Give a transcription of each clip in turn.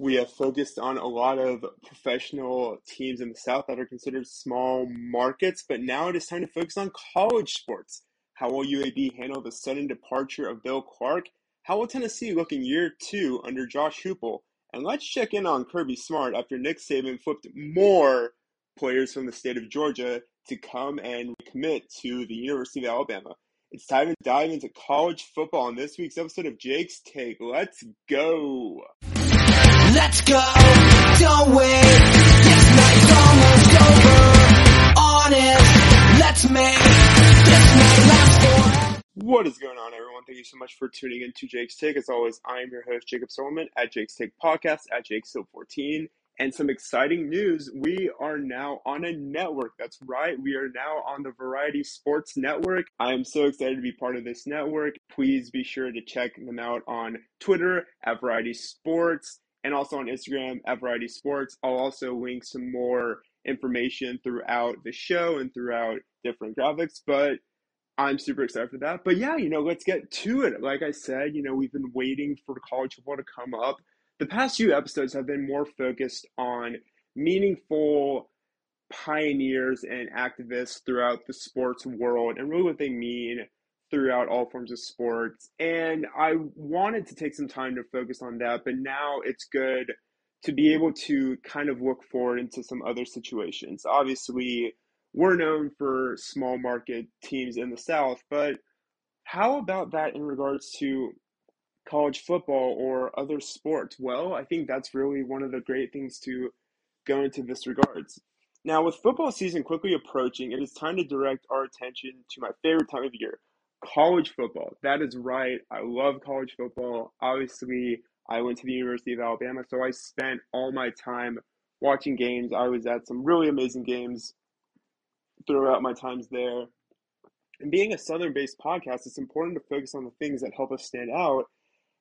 we have focused on a lot of professional teams in the South that are considered small markets, but now it is time to focus on college sports. How will UAB handle the sudden departure of Bill Clark? How will Tennessee look in year two under Josh Heupel? And let's check in on Kirby Smart after Nick Saban flipped more players from the state of Georgia to come and commit to the University of Alabama. It's time to dive into college football on this week's episode of Jake's Take. Let's go. Let's go. Don't wait. This night's almost over. Honest. Let's make this night last. What is going on, everyone? Thank you so much for tuning in to Jake's Take. As always, I am your host, Jacob Silberman at Jake's Take Podcast at Jake 14 and some exciting news. We are now on a network. That's right. We are now on the Variety Sports Network. I am so excited to be part of this network. Please be sure to check them out on Twitter at Variety Sports and also on Instagram at Variety Sports. I'll also link some more information throughout the show and throughout different graphics, but I'm super excited for that. But yeah, you know, let's get to it. Like I said, you know, we've been waiting for the college football to come up. The past few episodes have been more focused on meaningful pioneers and activists throughout the sports world and really what they mean throughout all forms of sports. And I wanted to take some time to focus on that, but now it's good to be able to kind of look forward into some other situations. Obviously, we're known for small market teams in the South, but how about that in regards to college football or other sports? Well, I think that's really one of the great things to go into this regards. Now, with football season quickly approaching, it is time to direct our attention to my favorite time of year, college football. That is right. I love college football. Obviously, I went to the University of Alabama, so I spent all my time watching games. I was at some really amazing games throughout my times there. And being a Southern based podcast, it's important to focus on the things that help us stand out.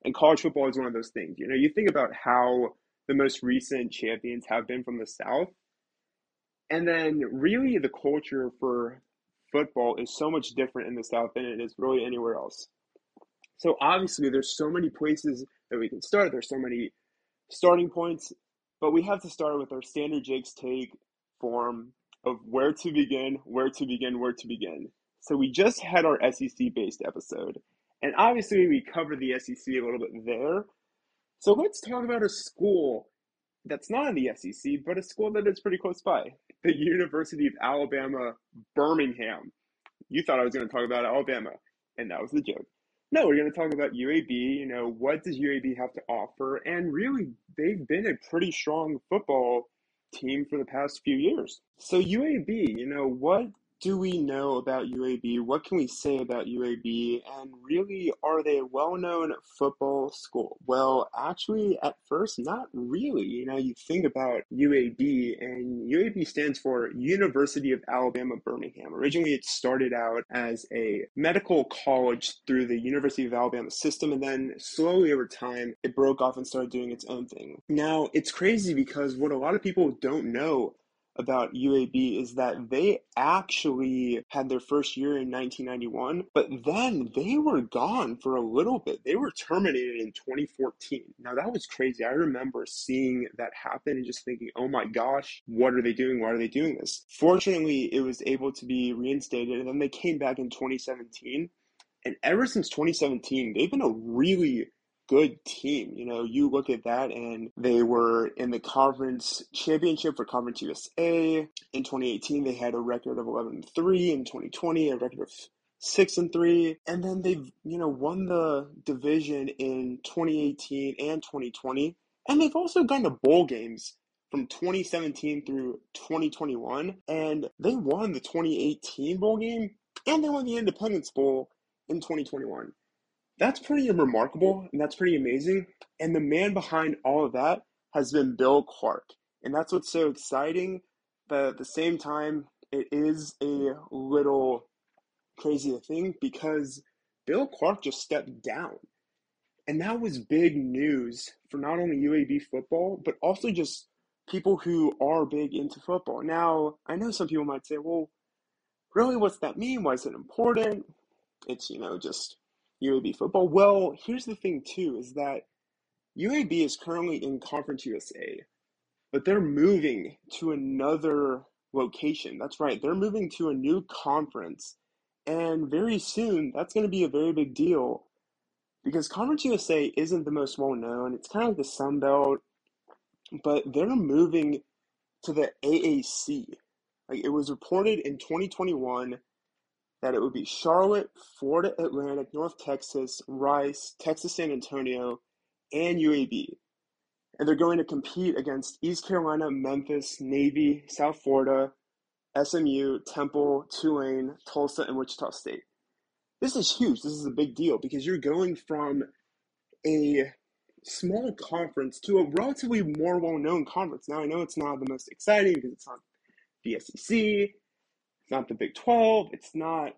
And college football is one of those things. You know, you think about how the most recent champions have been from the South. And then, really, the culture for football is so much different in the South than it is really anywhere else. So obviously, there's so many places that we can start. There's so many starting points, but we have to start with our standard Jake's take form of where to begin, where to begin, where to begin. So we just had our SEC based episode, and obviously we covered the SEC a little bit there. So let's talk about a school that's not in the SEC, but a school that is pretty close by the University of Alabama, Birmingham. You thought I was going to talk about Alabama, and that was the joke. No, we're going to talk about UAB. You know, what does UAB have to offer? And really, they've been a pretty strong football team for the past few years. So, UAB, you know, what do we know about UAB? What can we say about UAB? And really, are they a well known football school? Well, actually, at first, not really. You know, you think about UAB, and UAB stands for University of Alabama Birmingham. Originally, it started out as a medical college through the University of Alabama system, and then slowly over time, it broke off and started doing its own thing. Now, it's crazy because what a lot of people don't know about UAB is that they actually had their first year in 1991, but then they were gone for a little bit. They were terminated in 2014. Now, that was crazy. I remember seeing that happen and just thinking, oh my gosh, what are they doing? Why are they doing this? Fortunately, it was able to be reinstated, and then they came back in 2017. And ever since 2017, they've been a really good team. You know, you look at that and they were in the conference championship for Conference USA. In 2018, they had a record of 11 3. In 2020, a record of six and three, and then they've you know won the division in 2018 and 2020, and they've also gone to bowl games from 2017 through 2021, and they won the 2018 bowl game, and they won the Independence Bowl in 2021. That's pretty remarkable and that's pretty amazing. And the man behind all of that has been Bill Clark. And that's what's so exciting. But at the same time, it is a little crazy to think because Bill Clark just stepped down. And that was big news for not only UAB football, but also just people who are big into football. Now, I know some people might say, well, really, what's that mean? Why is it important? It's, you know, just UAB football? Well, here's the thing too, is that UAB is currently in Conference USA, but they're moving to another location. That's right, they're moving to a new conference. And very soon, that's going to be a very big deal because Conference USA isn't the most well known. It's kind of like the Sun Belt, but they're moving to the AAC. Like it was reported in 2021 that it would be Charlotte, Florida Atlantic, North Texas, Rice, Texas San Antonio, and UAB. And they're going to compete against East Carolina, Memphis, Navy, South Florida, SMU, Temple, Tulane, Tulsa, and Wichita State. This is huge. This is a big deal because you're going from a small conference to a relatively more well known conference. Now, I know it's not the most exciting because it's not the SEC, it's not the Big 12, it's not,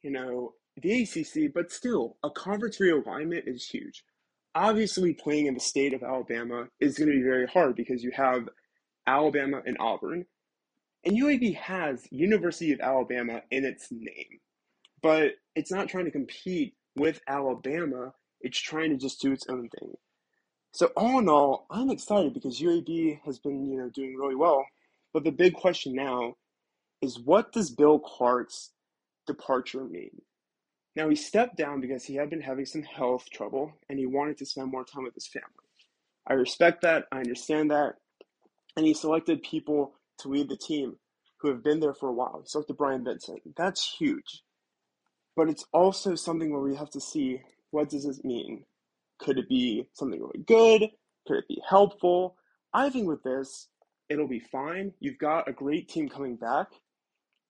you know, the ACC, but still, a conference realignment is huge. Obviously, playing in the state of Alabama is going to be very hard because you have Alabama and Auburn, and UAB has University of Alabama in its name, but it's not trying to compete with Alabama. It's trying to just do its own thing. So all in all, I'm excited because UAB has been, you know, doing really well. But the big question now is what does Bill Clark's departure mean? Now he stepped down because he had been having some health trouble and he wanted to spend more time with his family. I respect that, I understand that. And he selected people to lead the team who have been there for a while. He selected Bryant Vincent. That's huge. But it's also something where we have to see what does this mean? Could it be something really good? Could it be helpful? I think with this, it'll be fine. You've got a great team coming back.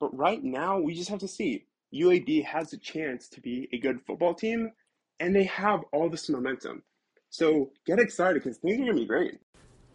But right now, we just have to see. UAB has a chance to be a good football team, and they have all this momentum. So get excited because things are going to be great.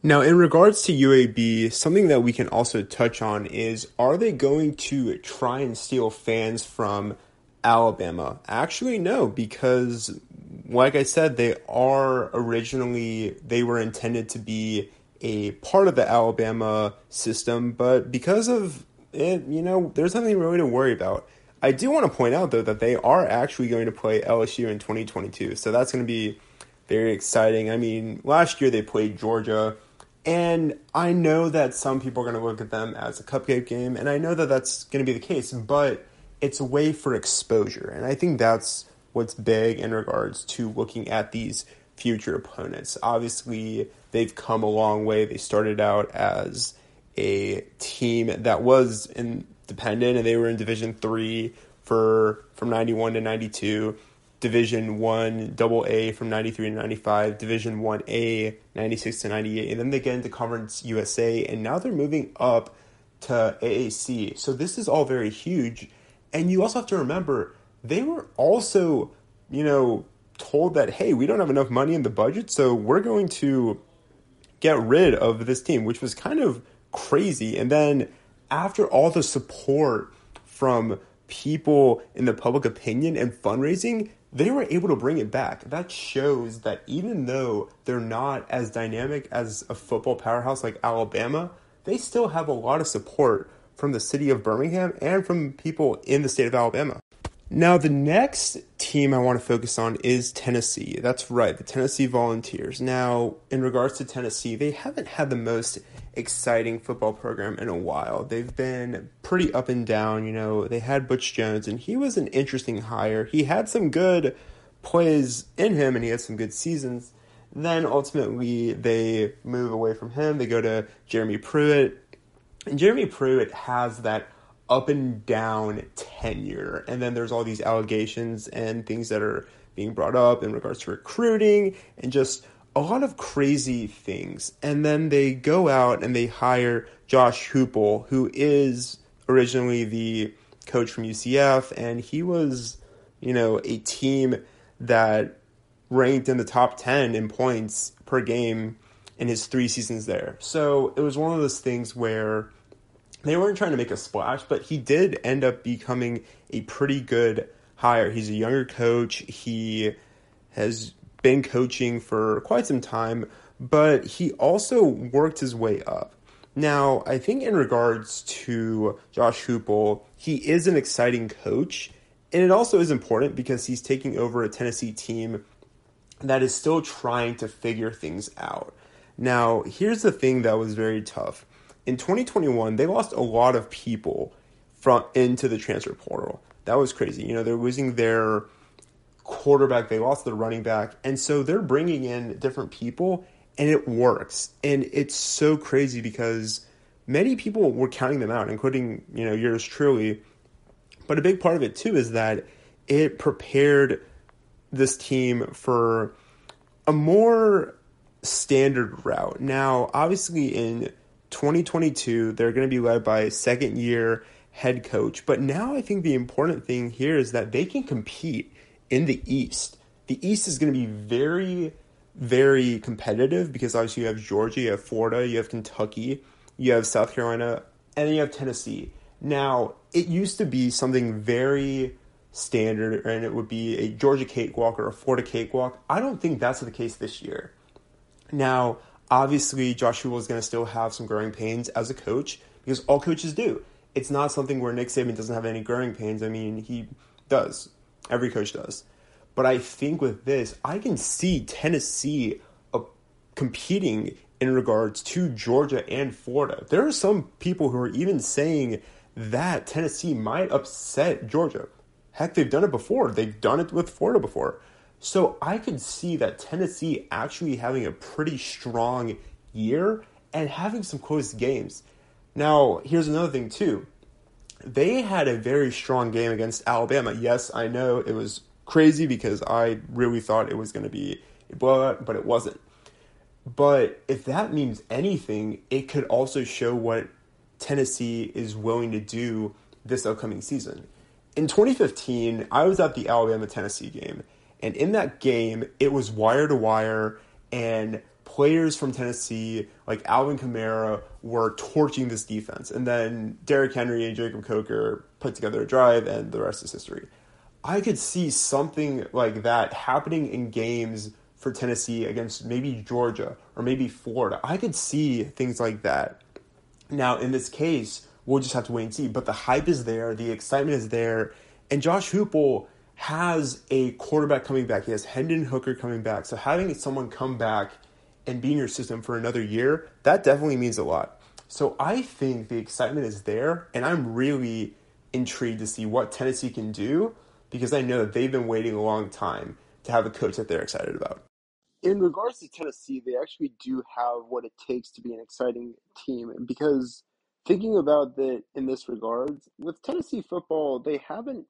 Now, in regards to UAB, something that we can also touch on is are they going to try and steal fans from Alabama? Actually, no, because like I said, they are originally they were intended to be a part of the Alabama system, but because of it, you know, there's nothing really to worry about. I do want to point out though that they are actually going to play LSU in 2022, so that's going to be very exciting. I mean, last year they played Georgia, and I know that some people are going to look at them as a cupcake game, and I know that that's going to be the case, but it's a way for exposure, and I think that's what's big in regards to looking at these future opponents. Obviously, they've come a long way. They started out as a team that was independent and they were in Division 3 for from 91 to 92. Division 1 double A from 93 to 95, Division 1A 96 to 98, and then they get into Conference USA and now they're moving up to AAC. So this is all very huge. And you also have to remember they were also, you know, told that, hey, we don't have enough money in the budget, so we're going to get rid of this team, which was kind of crazy. And then after all the support from people in the public opinion and fundraising, they were able to bring it back. That shows that even though they're not as dynamic as a football powerhouse like Alabama, they still have a lot of support from the city of Birmingham and from people in the state of Alabama. Now, the next team I want to focus on is Tennessee. That's right, the Tennessee Volunteers. Now, in regards to Tennessee, they haven't had the most exciting football program in a while. They've been pretty up and down. You know, they had Butch Jones, and he was an interesting hire. He had some good plays in him, and he had some good seasons. Then ultimately, they move away from him. They go to Jeremy Pruitt. And Jeremy Pruitt has that up and down tenure. And then there's all these allegations and things that are being brought up in regards to recruiting and just a lot of crazy things. And then they go out and they hire Josh Heupel, who is originally the coach from UCF, and he was, you know, a team that ranked in the top 10 in points per game in his three seasons there. So it was one of those things where they weren't trying to make a splash, but he did end up becoming a pretty good hire. He's a younger coach. He has been coaching for quite some time, but he also worked his way up. Now, I think in regards to Josh Heupel, he is an exciting coach, and it also is important because he's taking over a Tennessee team that is still trying to figure things out. Now, here's the thing that was very tough. In 2021, they lost a lot of people from into the transfer portal. That was crazy. You know, they're losing their quarterback, they lost their running back, and so they're bringing in different people and it works. And it's so crazy because many people were counting them out, including, you know, yours truly. But a big part of it too is that it prepared this team for a more standard route. Now, obviously, in 2022, they're going to be led by second year head coach. But now I think the important thing here is that they can compete in the East. The East is going to be very, very competitive because obviously you have Georgia, you have Florida, you have Kentucky, you have South Carolina, and then you have Tennessee. Now, it used to be something very standard, and it would be a Georgia cakewalk or a Florida cakewalk. I don't think that's the case this year. Now, obviously, Joshua is going to still have some growing pains as a coach because all coaches do. It's not something where Nick Saban doesn't have any growing pains. I mean, he does. Every coach does. But I think with this, I can see Tennessee uh, competing in regards to Georgia and Florida. There are some people who are even saying that Tennessee might upset Georgia. Heck, they've done it before. They've done it with Florida before. So I could see that Tennessee actually having a pretty strong year and having some close games. Now, here's another thing, too. They had a very strong game against Alabama. Yes, I know it was crazy because I really thought it was going to be a blowout, but it wasn't. But if that means anything, it could also show what Tennessee is willing to do this upcoming season. In 2015, I was at the Alabama Tennessee game, and in that game, it was wire to wire, and players from Tennessee, like Alvin Kamara, were torching this defense. And then Derrick Henry and Jacob Coker put together a drive, and the rest is history. I could see something like that happening in games for Tennessee against maybe Georgia or maybe Florida. I could see things like that. Now, in this case, we'll just have to wait and see. But the hype is there, the excitement is there, and Josh Heupel has a quarterback coming back. He has Hendon Hooker coming back. So having someone come back and be in your system for another year, that definitely means a lot. So I think the excitement is there, and I'm really intrigued to see what Tennessee can do because I know that they've been waiting a long time to have a coach that they're excited about. In regards to Tennessee, they actually do have what it takes to be an exciting team because thinking about that in this regard, with Tennessee football, they haven't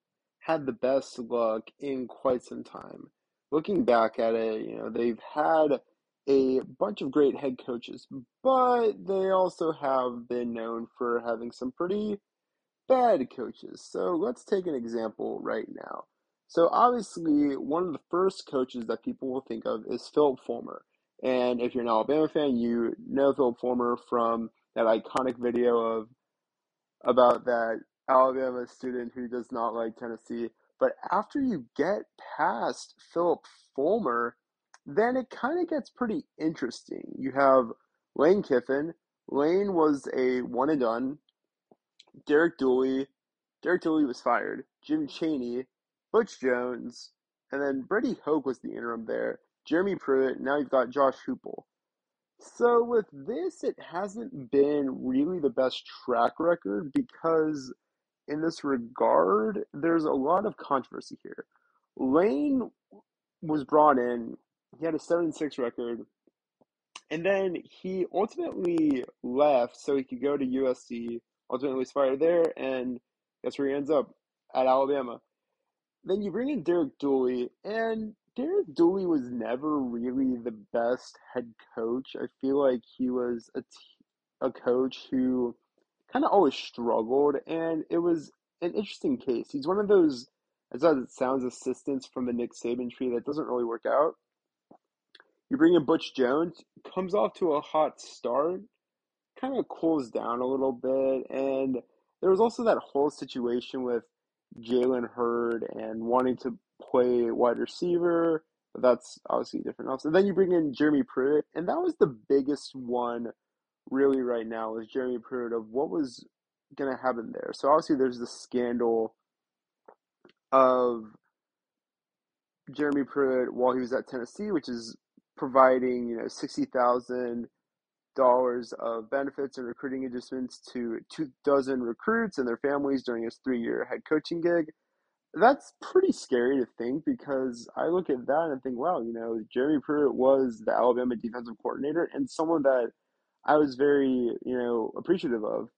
had the best luck in quite some time. Looking back at it, you know, they've had a bunch of great head coaches, but they also have been known for having some pretty bad coaches. So let's take an example right now. So obviously, one of the first coaches that people will think of is Phillip Fulmer. And if you're an Alabama fan, you know Phillip Fulmer from that iconic video of about that Alabama student who does not like Tennessee. But after you get past Phillip Fulmer, then it kind of gets pretty interesting. You have Lane Kiffin. Lane was a one and done. Derek Dooley. Derek Dooley was fired. Jim Chaney, Butch Jones, and then Brady Hoke was the interim there. Jeremy Pruitt. Now you've got Josh Heupel. So with this, it hasn't been really the best track record because in this regard, there's a lot of controversy here. Lane was brought in, he had a 7 6 record, and then he ultimately left so he could go to USC, ultimately was fired there, and guess where he ends up? At Alabama. Then you bring in Derek Dooley, and Derek Dooley was never really the best head coach. I feel like he was a, t- a coach who kind of always struggled, and it was an interesting case. He's one of those, as it sounds, assistants from the Nick Saban tree that doesn't really work out. You bring in Butch Jones, comes off to a hot start, kind of cools down a little bit, and there was also that whole situation with Jalen Hurd and wanting to play wide receiver. That's obviously different. And then you bring in Jeremy Pruitt, and that was the biggest one really right now is Jeremy Pruitt of what was going to happen there. So obviously there's the scandal of Jeremy Pruitt while he was at Tennessee, which is providing you know sixty thousand dollars of benefits and recruiting adjustments to two dozen recruits and their families during his three-year head coaching gig. That's pretty scary to think because I look at that and think, wow, you know, Jeremy Pruitt was the Alabama defensive coordinator and someone that I was very, you know, appreciative of.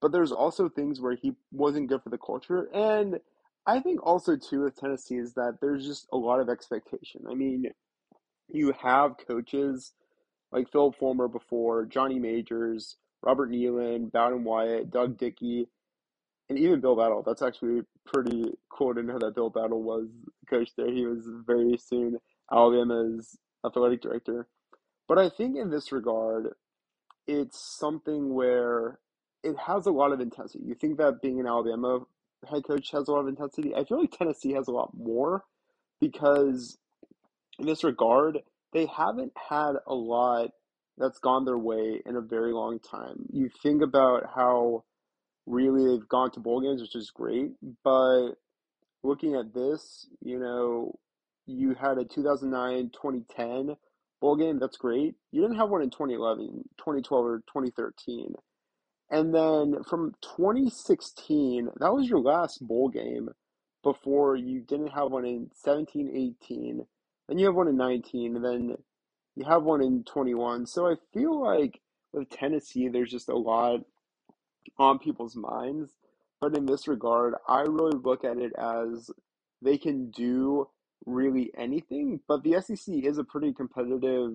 But there's also things where he wasn't good for the culture. And I think also too with Tennessee is that there's just a lot of expectation. I mean, you have coaches like Phil Fulmer before, Johnny Majors, Robert Neyland, Bowden Wyatt, Doug Dickey, and even Bill Battle. That's actually pretty cool to know that Bill Battle was coach there. He was very soon Alabama's athletic director. But I think in this regard, it's something where it has a lot of intensity. You think that being an Alabama head coach has a lot of intensity. I feel like Tennessee has a lot more because in this regard, they haven't had a lot that's gone their way in a very long time. You think about how really they've gone to bowl games, which is great, but looking at this, you know, you had a 2009 2010 bowl game, that's great. You didn't have one in 2011, 2012, or 2013. And then from 2016, that was your last bowl game before you didn't have one in 17, 18. Then you have one in 19, and then you have one in 21. So I feel like with Tennessee, there's just a lot on people's minds. But in this regard, I really look at it as they can do really anything. But the SEC is a pretty competitive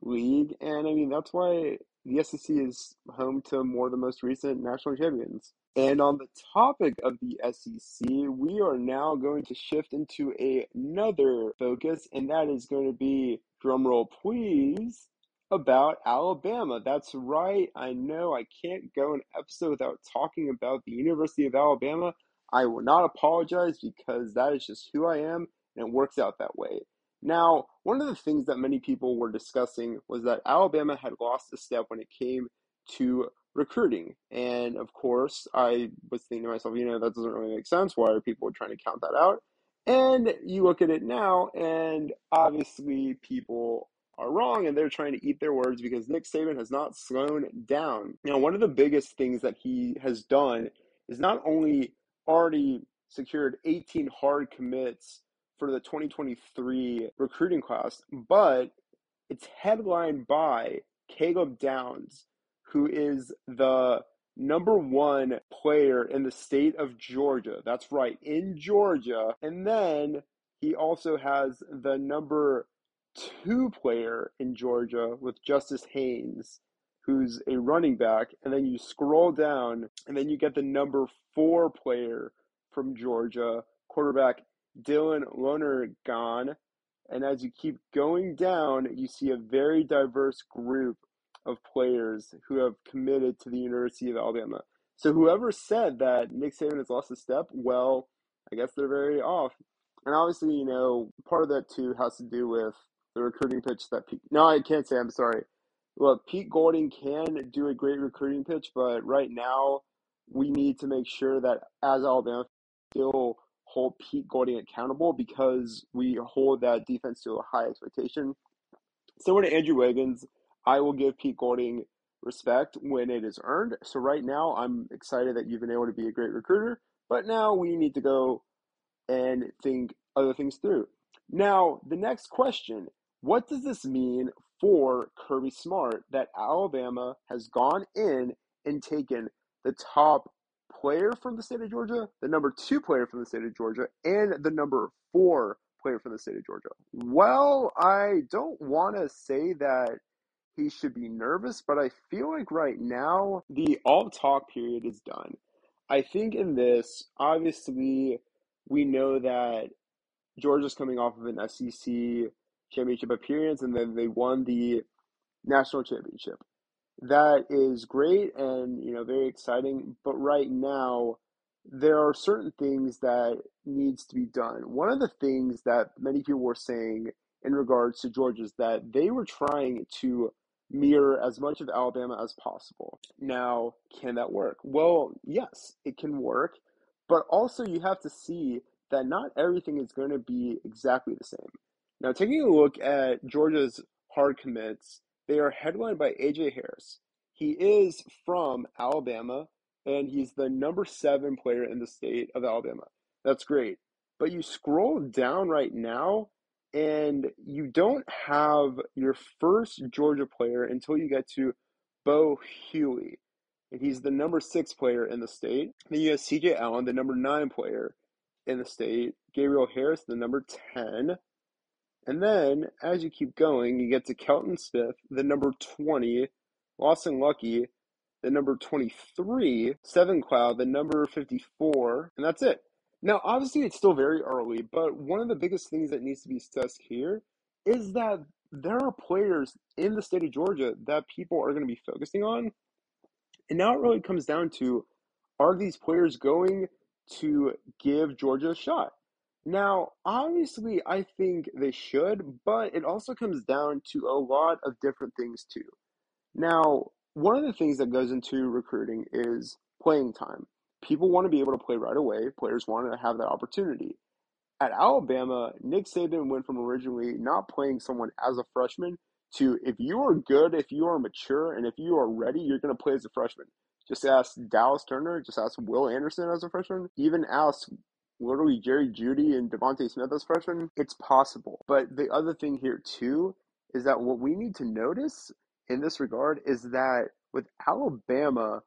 league, and I mean that's why the SEC is home to more of the most recent national champions. And on the topic of the SEC, we are now going to shift into another focus, and that is going to be drumroll please about Alabama. That's right. I know I can't go an episode without talking about the University of Alabama. I will not apologize because that is just who I am and it works out that way. Now, one of the things that many people were discussing was that Alabama had lost a step when it came to recruiting. And of course, I was thinking to myself, you know, that doesn't really make sense. Why are people trying to count that out? And you look at it now, and obviously people are wrong and they're trying to eat their words because Nick Saban has not slowed down. Now, one of the biggest things that he has done is not only already secured 18 hard commits for the 2023 recruiting class, but it's headlined by Caleb Downs, who is the number one player in the state of Georgia. That's right, in Georgia. And then he also has the number two player in Georgia with Justice Haynes, who's a running back. And then you scroll down, and then you get the number four player from Georgia, quarterback Dylan Lonergan. And as you keep going down, you see a very diverse group of players who have committed to the University of Alabama. So whoever said that Nick Saban has lost a step, well, I guess they're very off. And obviously, you know, part of that too has to do with the recruiting pitch that Pete. No, I can't say. I'm sorry. Look, Pete Golding can do a great recruiting pitch, but right now we need to make sure that as Alabama still hold Pete Golding accountable because we hold that defense to a high expectation. Similar to Andrew Wiggins, I will give Pete Golding respect when it is earned. So right now, I'm excited that you've been able to be a great recruiter, but now we need to go and think other things through. Now, the next question what does this mean for Kirby Smart that Alabama has gone in and taken the top player from the state of Georgia, the number two player from the state of Georgia, and the number four player from the state of Georgia? Well, I don't want to say that he should be nervous, but I feel like right now the all talk period is done. I think in this, obviously, we know that Georgia's coming off of an SEC championship appearance and then they won the national championship. That is great and you know very exciting, but right now there are certain things that needs to be done. One of the things that many people were saying in regards to Georgia is that they were trying to mirror as much of Alabama as possible. Now, can that work? Well, yes, it can work, but also you have to see that not everything is going to be exactly the same. Now, taking a look at Georgia's hard commits, they are headlined by AJ Harris. He is from Alabama, and he's the number seven player in the state of Alabama. That's great. But you scroll down right now, and you don't have your first Georgia player until you get to Bo Hughley. And he's the number six player in the state. Then you have CJ Allen, the number nine player in the state. Gabriel Harris, the number 10. And then as you keep going, you get to Kelton Smith, the number 20. Lawson Luckie, the number 23. Seven Cloud, the number 54. And that's it. Now, obviously, it's still very early, but one of the biggest things that needs to be discussed here is that there are players in the state of Georgia that people are going to be focusing on. And now it really comes down to are these players going to give Georgia a shot? Now, obviously, I think they should, but it also comes down to a lot of different things too. Now, one of the things that goes into recruiting is playing time people want to be able to play right away. Players want to have that opportunity. At Alabama, Nick Saban went from originally not playing someone as a freshman to if you are good, if you are mature, and if you are ready, you're going to play as a freshman. Just ask Dallas Turner, just ask Will Anderson as a freshman, even ask literally Jerry Jeudy and DeVonta Smith as freshmen. It's possible. But the other thing here, too, is that what we need to notice in this regard is that with Alabama,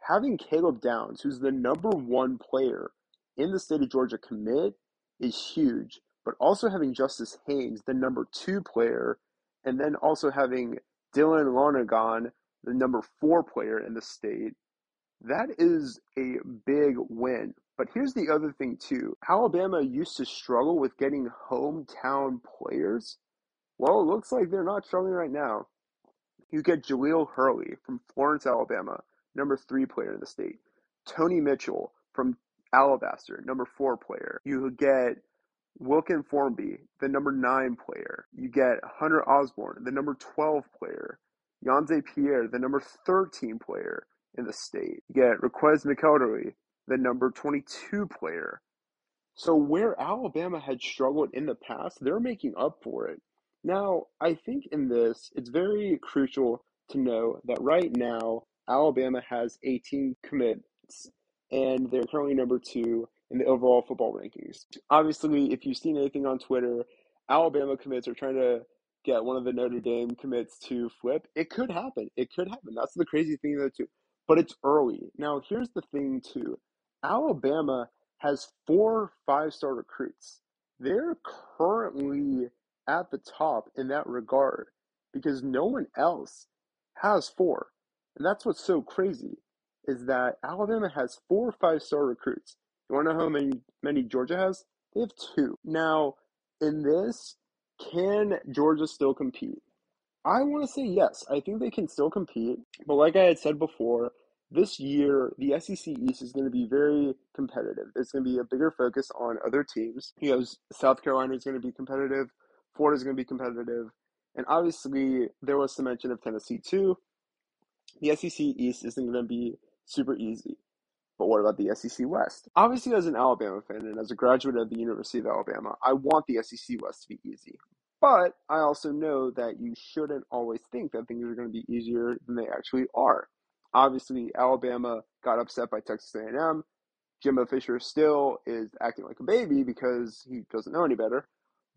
having Caleb Downs, who's the number one player in the state of Georgia, commit is huge. But also having Justice Haynes, the number two player, and then also having Dylan Lonergan, the number four player in the state, that is a big win. But here's the other thing, too. Alabama used to struggle with getting hometown players. Well, it looks like they're not struggling right now. You get Jahlil Hurley from Florence, Alabama number three player in the state. Tony Mitchell from Alabaster, number four player. You get Wilkin Formby, the number nine player. You get Hunter Osborne, the number 12 player. Yhonzae Pierre, the number 13 player in the state. You get Requez McElderry, the number 22 player. So where Alabama had struggled in the past, they're making up for it. Now, I think in this, it's very crucial to know that right now, Alabama has 18 commits, and they're currently number two in the overall football rankings. Obviously, if you've seen anything on Twitter, Alabama commits are trying to get one of the Notre Dame commits to flip. It could happen. It could happen. That's the crazy thing, though, too. But it's early. Now, here's the thing, too Alabama has four five star recruits. They're currently at the top in that regard because no one else has four. And that's what's so crazy is that Alabama has four five star recruits. You want to know how many, many Georgia has? They have two. Now, in this, can Georgia still compete? I want to say yes. I think they can still compete. But like I had said before, this year the SEC East is going to be very competitive. It's going to be a bigger focus on other teams. You know, South Carolina is going to be competitive. Florida is going to be competitive. And obviously, there was some mention of Tennessee too the SEC East isn't going to be super easy. But what about the SEC West? Obviously, as an Alabama fan and as a graduate of the University of Alabama, I want the SEC West to be easy. But I also know that you shouldn't always think that things are going to be easier than they actually are. Obviously, Alabama got upset by Texas A&M. Jimbo Fisher still is acting like a baby because he doesn't know any better.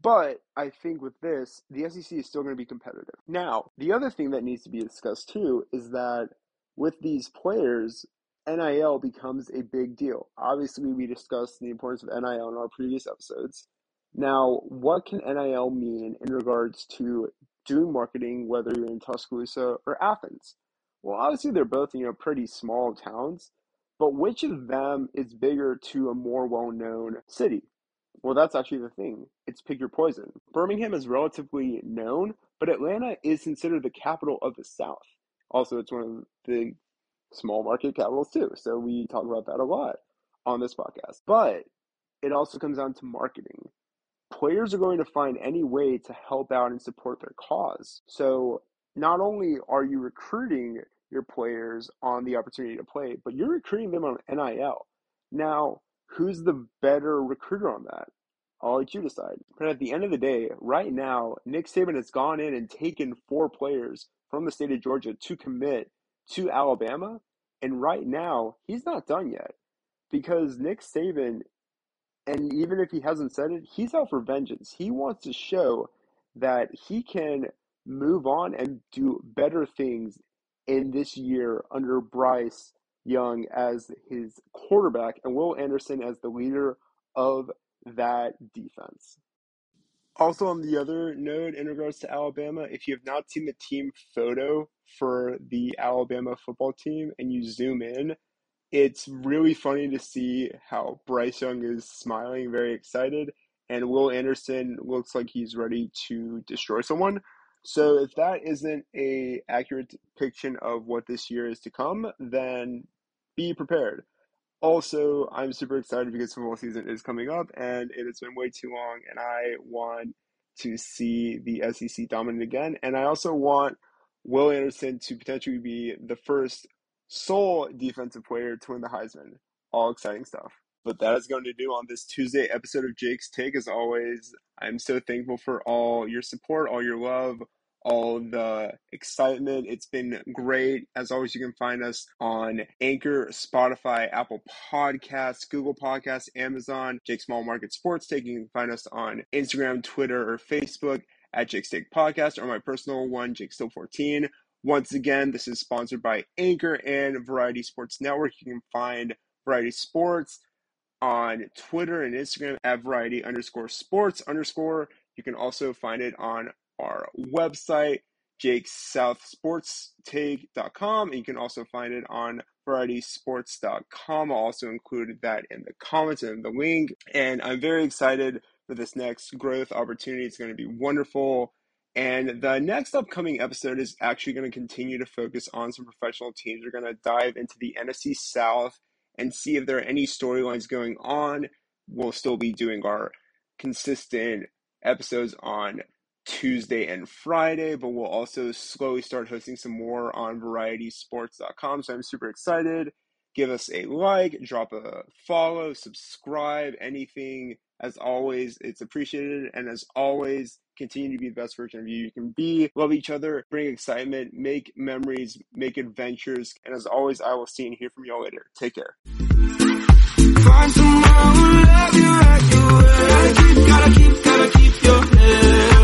But I think with this, the SEC is still going to be competitive. Now, the other thing that needs to be discussed too is that with these players, NIL becomes a big deal. Obviously, we discussed the importance of NIL in our previous episodes. Now, what can NIL mean in regards to doing marketing, whether you're in Tuscaloosa or Athens? Well, obviously, they're both you know pretty small towns, but which of them is bigger to a more well-known city? Well, that's actually the thing. It's pick your poison. Birmingham is relatively known, but Atlanta is considered the capital of the South. Also, it's one of the small market capitals too. So we talk about that a lot on this podcast. But it also comes down to marketing. Players are going to find any way to help out and support their cause. So not only are you recruiting your players on the opportunity to play, but you're recruiting them on NIL. Now, who's the better recruiter on that? I'll let you decide. But at the end of the day, right now, Nick Saban has gone in and taken four players from the state of Georgia to commit to Alabama. And right now, he's not done yet because Nick Saban, and even if he hasn't said it, he's out for vengeance. He wants to show that he can move on and do better things in this year under Bryce Young as his quarterback and Will Anderson as the leader of that defense. Also, on the other note, in regards to Alabama, if you have not seen the team photo for the Alabama football team and you zoom in, it's really funny to see how Bryce Young is smiling, very excited, and Will Anderson looks like he's ready to destroy someone. So if that isn't a accurate depiction of what this year is to come, then be prepared. Also, I'm super excited because football season is coming up and it has been way too long, and I want to see the SEC dominant again. And I also want Will Anderson to potentially be the first sole defensive player to win the Heisman. All exciting stuff. But that is going to do on this Tuesday episode of Jake's Take. As always, I'm so thankful for all your support, all your love, all the excitement. It's been great. As always, you can find us on Anchor, Spotify, Apple Podcasts, Google Podcasts, Amazon, Jake Small Market Sports Take. You can find us on Instagram, Twitter, or Facebook at Jake's Take Podcast, or my personal one, Jake Still 14. Once again, this is sponsored by Anchor and Variety Sports Network. You can find Variety Sports on Twitter and Instagram at variety underscore sports underscore. You can also find it on our website, jakesouthsportstake.com. And you can also find it on varietysports.com. I'll also include that in the comments and the link. And I'm very excited for this next growth opportunity. It's going to be wonderful. And the next upcoming episode is actually going to continue to focus on some professional teams. We're going to dive into the NFC South and see if there are any storylines going on. We'll still be doing our consistent episodes on Tuesday and Friday, but we'll also slowly start hosting some more on varietysports.com. So I'm super excited. Give us a like, drop a follow, subscribe, anything. As always, it's appreciated. And as always, continue to be the best version of you you can be. Love each other, bring excitement, make memories, make adventures. And as always, I will see and hear from y'all later. Take care. Find someone who you Gotta keep, gotta keep, gotta keep your head